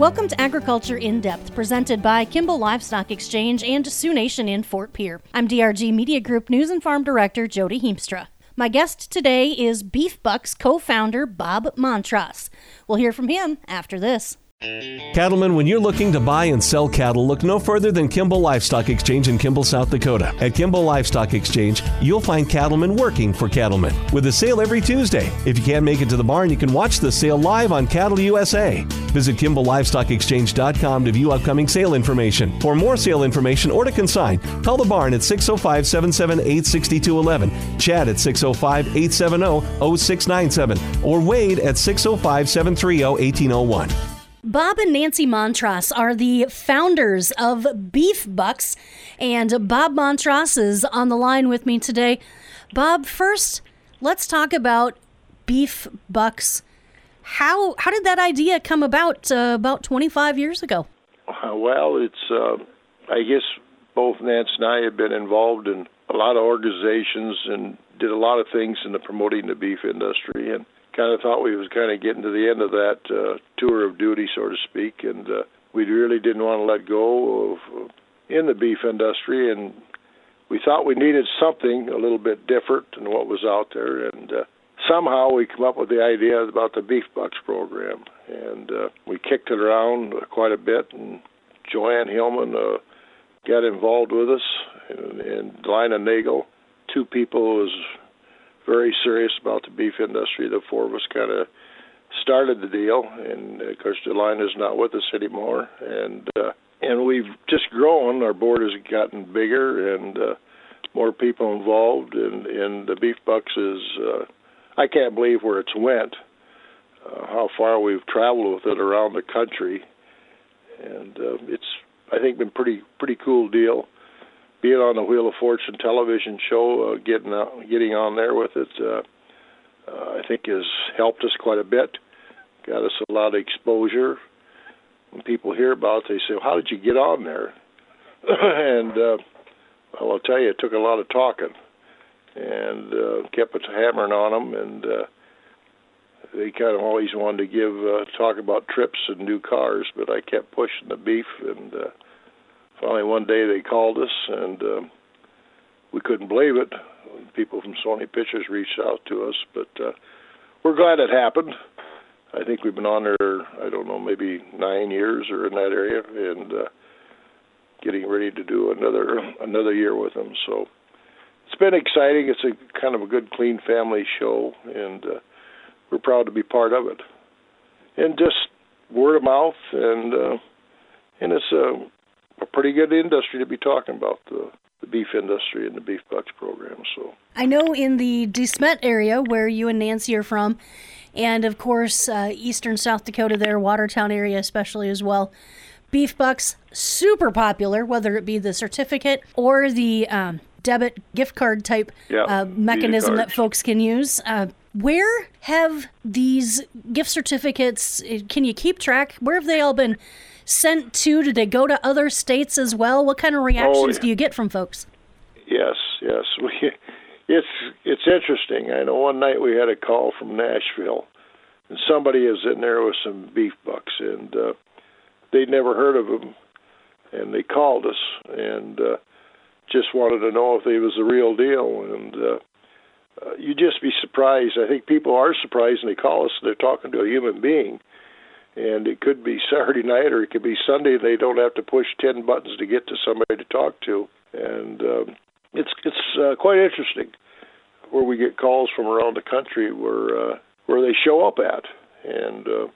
Welcome to Agriculture in Depth, presented by Kimball Livestock Exchange and Sioux Nation in Fort Pierre. I'm DRG Media Group News and Farm Director Jody Heemstra. My guest today is Beef Bucks co founder Bob Montross. We'll hear from him after this. Cattlemen, when you're looking to buy and sell cattle, look no further than Kimball Livestock Exchange in Kimball, South Dakota. At Kimball Livestock Exchange, you'll find cattlemen working for cattlemen with a sale every Tuesday. If you can't make it to the barn, you can watch the sale live on Cattle USA. Visit KimballLivestockExchange.com to view upcoming sale information. For more sale information or to consign, call the barn at 605 778 6211, Chad at 605 870 0697, or Wade at 605 730 1801. Bob and Nancy Montross are the founders of Beef Bucks, and Bob Montross is on the line with me today. Bob, first, let's talk about Beef Bucks. How how did that idea come about uh, about 25 years ago? Uh, well, it's uh, I guess both Nancy and I have been involved in a lot of organizations and did a lot of things in the promoting the beef industry and kind of thought we was kind of getting to the end of that uh, tour of duty, so to speak, and uh, we really didn't want to let go of uh, in the beef industry, and we thought we needed something a little bit different than what was out there, and uh, somehow we come up with the idea about the Beef Bucks program, and uh, we kicked it around quite a bit, and Joanne Hillman uh, got involved with us, and, and Lina Nagel, two people was very serious about the beef industry. The four of us kind of started the deal, and of course, Delina is not with us anymore, and uh, and we've just grown. Our board has gotten bigger, and uh, more people involved, and and the beef bucks is. Uh, I can't believe where it's went. Uh, how far we've traveled with it around the country, and uh, it's I think been pretty pretty cool deal being on the Wheel of Fortune television show, uh, getting out, getting on there with it, uh, uh, I think has helped us quite a bit. Got us a lot of exposure. When people hear about it, they say, well, "How did you get on there?" and uh, well, I'll tell you, it took a lot of talking, and uh, kept hammering on them, and uh, they kind of always wanted to give uh, talk about trips and new cars, but I kept pushing the beef and. Uh, finally one day they called us and uh, we couldn't believe it. People from Sony Pictures reached out to us, but uh, we're glad it happened. I think we've been on there, I don't know, maybe nine years or in that area, and uh, getting ready to do another another year with them. So it's been exciting. It's a kind of a good, clean family show, and uh, we're proud to be part of it. And just word of mouth, and uh, and it's a a pretty good industry to be talking about the the beef industry and the beef bucks program. So I know in the DeSmet area where you and Nancy are from, and of course uh, eastern South Dakota, there Watertown area especially as well. Beef bucks super popular, whether it be the certificate or the um, debit gift card type yeah, uh, mechanism that folks can use. Uh, where have these gift certificates? Can you keep track? Where have they all been? Sent to? Did they go to other states as well? What kind of reactions oh, do you get from folks? Yes, yes. We, it's it's interesting. I know one night we had a call from Nashville, and somebody is in there with some beef bucks, and uh, they'd never heard of them, and they called us and uh, just wanted to know if they was the real deal, and uh, uh, you just be surprised. I think people are surprised, and they call us. They're talking to a human being, and it could be Saturday night or it could be Sunday. They don't have to push ten buttons to get to somebody to talk to, and um, it's it's uh, quite interesting where we get calls from around the country where uh, where they show up at, and uh,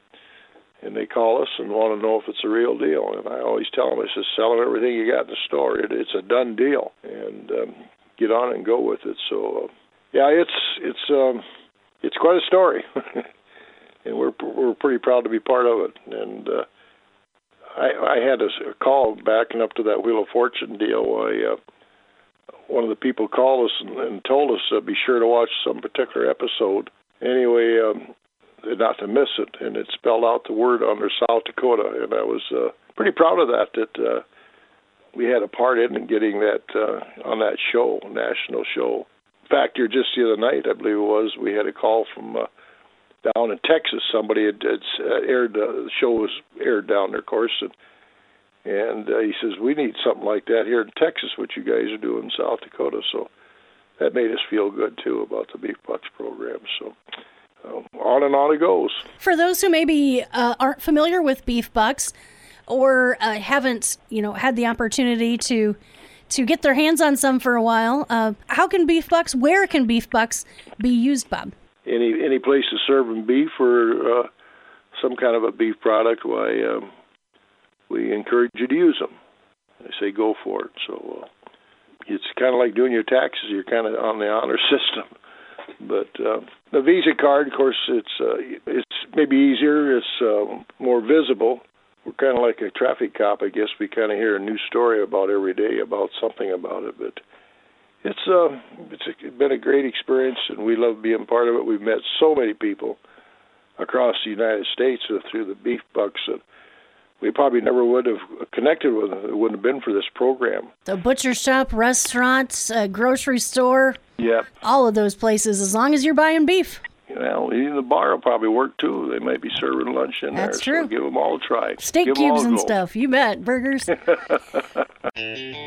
and they call us and want to know if it's a real deal. And I always tell them, it's sell them everything you got in the store. It, it's a done deal, and um, get on and go with it. So, uh, yeah, it's it's um, it's quite a story. and we're we're pretty proud to be part of it. And uh, I, I had a, a call backing up to that Wheel of Fortune deal. I, uh, one of the people called us and, and told us to be sure to watch some particular episode. Anyway, um, not to miss it, and it spelled out the word under South Dakota, and I was uh, pretty proud of that. That uh, we had a part in getting that uh, on that show, national show. In fact, here just the other night, I believe it was, we had a call from. Uh, down in Texas. Somebody had, had uh, aired uh, the show was aired down there, of course, and and uh, he says we need something like that here in Texas. What you guys are doing in South Dakota, so that made us feel good too about the beef bucks program. So. Um, on and on it goes. For those who maybe uh, aren't familiar with beef bucks, or uh, haven't, you know, had the opportunity to to get their hands on some for a while, uh, how can beef bucks? Where can beef bucks be used, Bob? Any any place to serving beef or uh, some kind of a beef product, why um, we encourage you to use them. I say go for it. So uh, it's kind of like doing your taxes. You're kind of on the honor system. But uh, the Visa card, of course, it's uh, it's maybe easier. It's uh, more visible. We're kind of like a traffic cop, I guess. We kind of hear a new story about every day about something about it, but it's uh it's been a great experience and we love being part of it. We've met so many people across the United States through the beef bucks and we probably never would have connected with them. It wouldn't have been for this program. The butcher shop, restaurants, uh, grocery store. Yep. All of those places, as long as you're buying beef. Well, even the bar will probably work too. They might be serving lunch in That's there. true. So give them all a try. Steak give cubes and stuff. You bet. Burgers.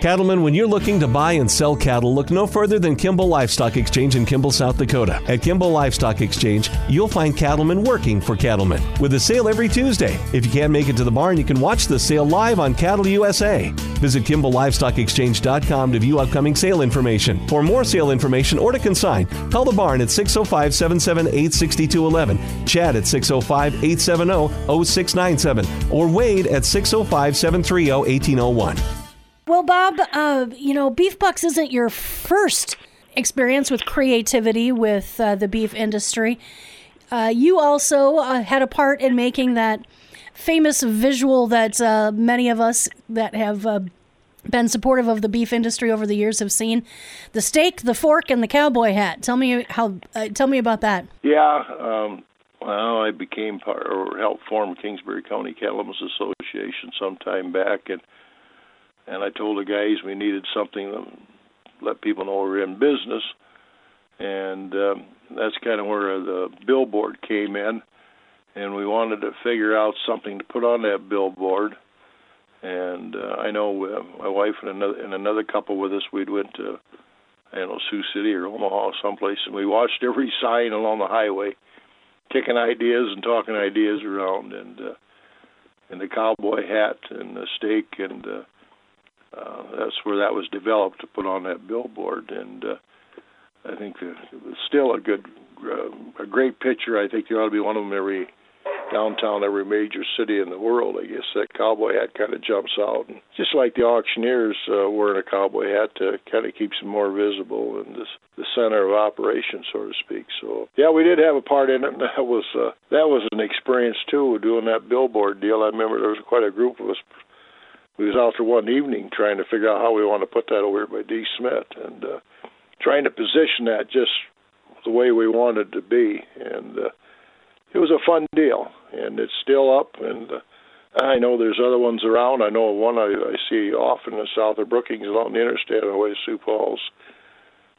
Cattlemen, when you're looking to buy and sell cattle, look no further than Kimball Livestock Exchange in Kimball, South Dakota. At Kimball Livestock Exchange, you'll find cattlemen working for cattlemen with a sale every Tuesday. If you can't make it to the barn, you can watch the sale live on Cattle USA. Visit KimballLivestockExchange.com to view upcoming sale information. For more sale information or to consign, call the barn at 605 778 6211, Chad at 605 870 0697, or Wade at 605 730 1801. Well, Bob, uh, you know, Beef Bucks isn't your first experience with creativity with uh, the beef industry. Uh, you also uh, had a part in making that famous visual that uh, many of us that have uh, been supportive of the beef industry over the years have seen: the steak, the fork, and the cowboy hat. Tell me how. Uh, tell me about that. Yeah, um, well, I became part or helped form Kingsbury County Cattlemen's Association some time back, and and I told the guys we needed something to let people know we're in business, and um, that's kind of where the billboard came in, and we wanted to figure out something to put on that billboard. And uh, I know uh, my wife and another and another couple with us, we'd went to I don't know Sioux City or Omaha someplace, and we watched every sign along the highway, kicking ideas and talking ideas around, and uh, and the cowboy hat and the steak, and uh, uh, that's where that was developed to put on that billboard, and uh, I think it was still a good, uh, a great picture. I think there ought to be one of them every downtown every major city in the world. I guess that cowboy hat kind of jumps out, and just like the auctioneers uh, wearing a cowboy hat, uh, kind of keeps them more visible in this, the center of operation, so to speak. So yeah, we did have a part in it. And that was uh, that was an experience too, doing that billboard deal. I remember there was quite a group of us. We was out there one evening trying to figure out how we want to put that over by D. Smith and uh, trying to position that just the way we wanted to be, and uh, it was a fun deal, and it's still up. And uh, I know there's other ones around. I know one I, I see often in the south of Brookings along the interstate on the way to Sioux Falls,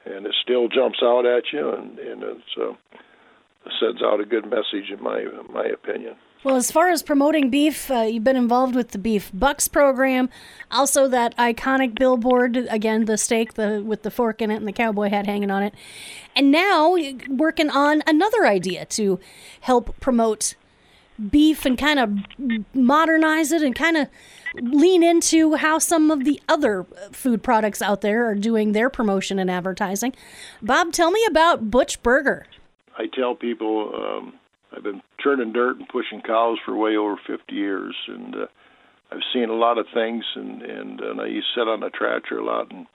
and it still jumps out at you, and, and it's, uh, sends out a good message in my in my opinion. Well, as far as promoting beef, uh, you've been involved with the Beef Bucks program, also that iconic billboard again, the steak, the with the fork in it and the cowboy hat hanging on it, and now working on another idea to help promote beef and kind of modernize it and kind of lean into how some of the other food products out there are doing their promotion and advertising. Bob, tell me about Butch Burger. I tell people um, I've been churning dirt and pushing cows for way over 50 years, and uh, I've seen a lot of things, and and, and I used to sit on a tractor a lot and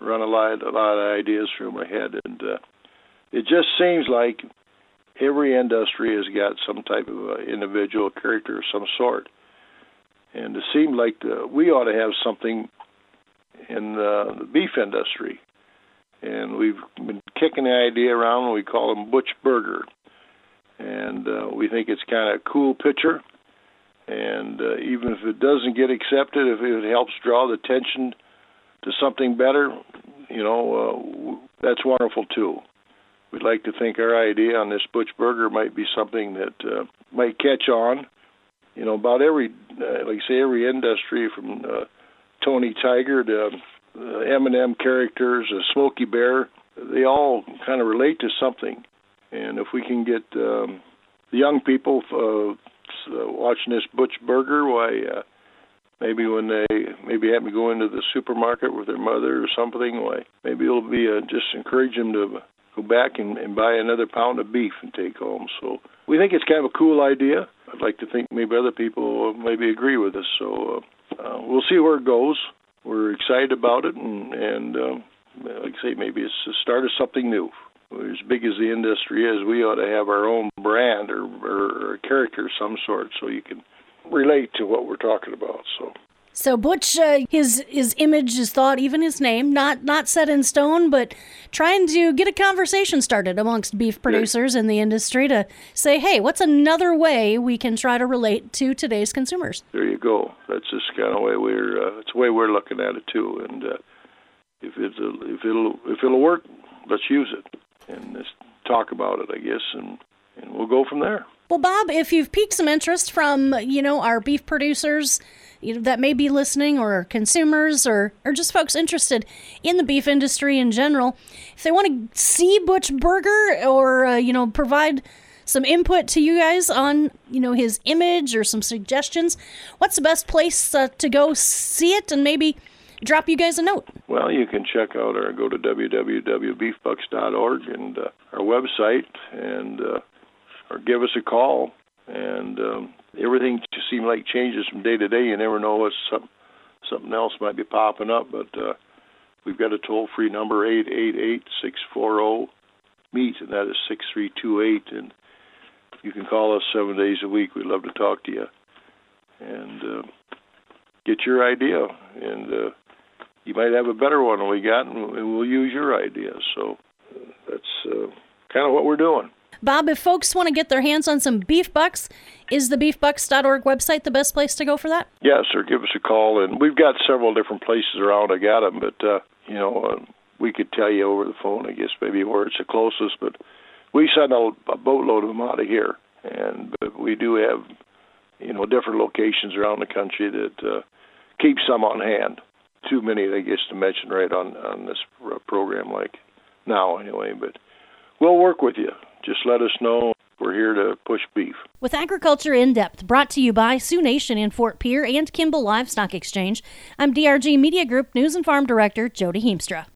run a lot a lot of ideas through my head, and uh, it just seems like every industry has got some type of uh, individual character of some sort, and it seemed like the, we ought to have something in uh, the beef industry and we've been kicking the idea around. And we call him Butch Burger, and uh, we think it's kind of a cool picture. And uh, even if it doesn't get accepted, if it helps draw the attention to something better, you know, uh, that's wonderful too. we'd like to think our idea on this Butch Burger might be something that uh, might catch on. You know, about every, uh, like say, every industry from uh, Tony Tiger to uh, M&M characters, uh, Smokey Bear, they all kind of relate to something. And if we can get um, the young people uh, watching this Butch Burger, why uh, maybe when they maybe have to go into the supermarket with their mother or something, why maybe it'll be uh, just encourage them to go back and, and buy another pound of beef and take home. So we think it's kind of a cool idea. I'd like to think maybe other people maybe agree with us. So uh, uh, we'll see where it goes. We're excited about it, and and uh, like I say, maybe it's the start of something new. As big as the industry is, we ought to have our own brand or, or, or character of some sort, so you can relate to what we're talking about. So. So Butch, uh, his his image, his thought, even his name, not not set in stone, but trying to get a conversation started amongst beef producers in the industry to say, hey, what's another way we can try to relate to today's consumers? There you go. That's just kind of way we're uh, it's the way we're looking at it too. And uh, if it's a, if it'll if it'll work, let's use it and just talk about it, I guess, and and we'll go from there. Well, Bob, if you've piqued some interest from you know our beef producers you know, that may be listening, or consumers, or or just folks interested in the beef industry in general, if they want to see Butch Burger or uh, you know provide some input to you guys on you know his image or some suggestions, what's the best place uh, to go see it and maybe drop you guys a note? Well, you can check out our go to www.beefbucks.org and uh, our website and. Uh, or give us a call. And um, everything just seems like changes from day to day. You never know what some, something else might be popping up. But uh, we've got a toll free number eight eight eight six four zero meet, and that is six three two eight. And you can call us seven days a week. We'd love to talk to you and uh, get your idea. And uh, you might have a better one than we got, and we'll use your ideas. So that's uh, kind of what we're doing. Bob, if folks want to get their hands on some beef bucks, is the beefbucks.org website the best place to go for that? Yes, or give us a call. And we've got several different places around. I got them, but, uh, you know, uh, we could tell you over the phone, I guess, maybe where it's the closest. But we send a, a boatload of them out of here. And but we do have, you know, different locations around the country that uh, keep some on hand. Too many, I guess, to mention right on, on this program like now, anyway. But we'll work with you just let us know. We're here to push beef. With Agriculture in Depth, brought to you by Sioux Nation in Fort Pierre and Kimball Livestock Exchange, I'm DRG Media Group News and Farm Director Jody Heemstra.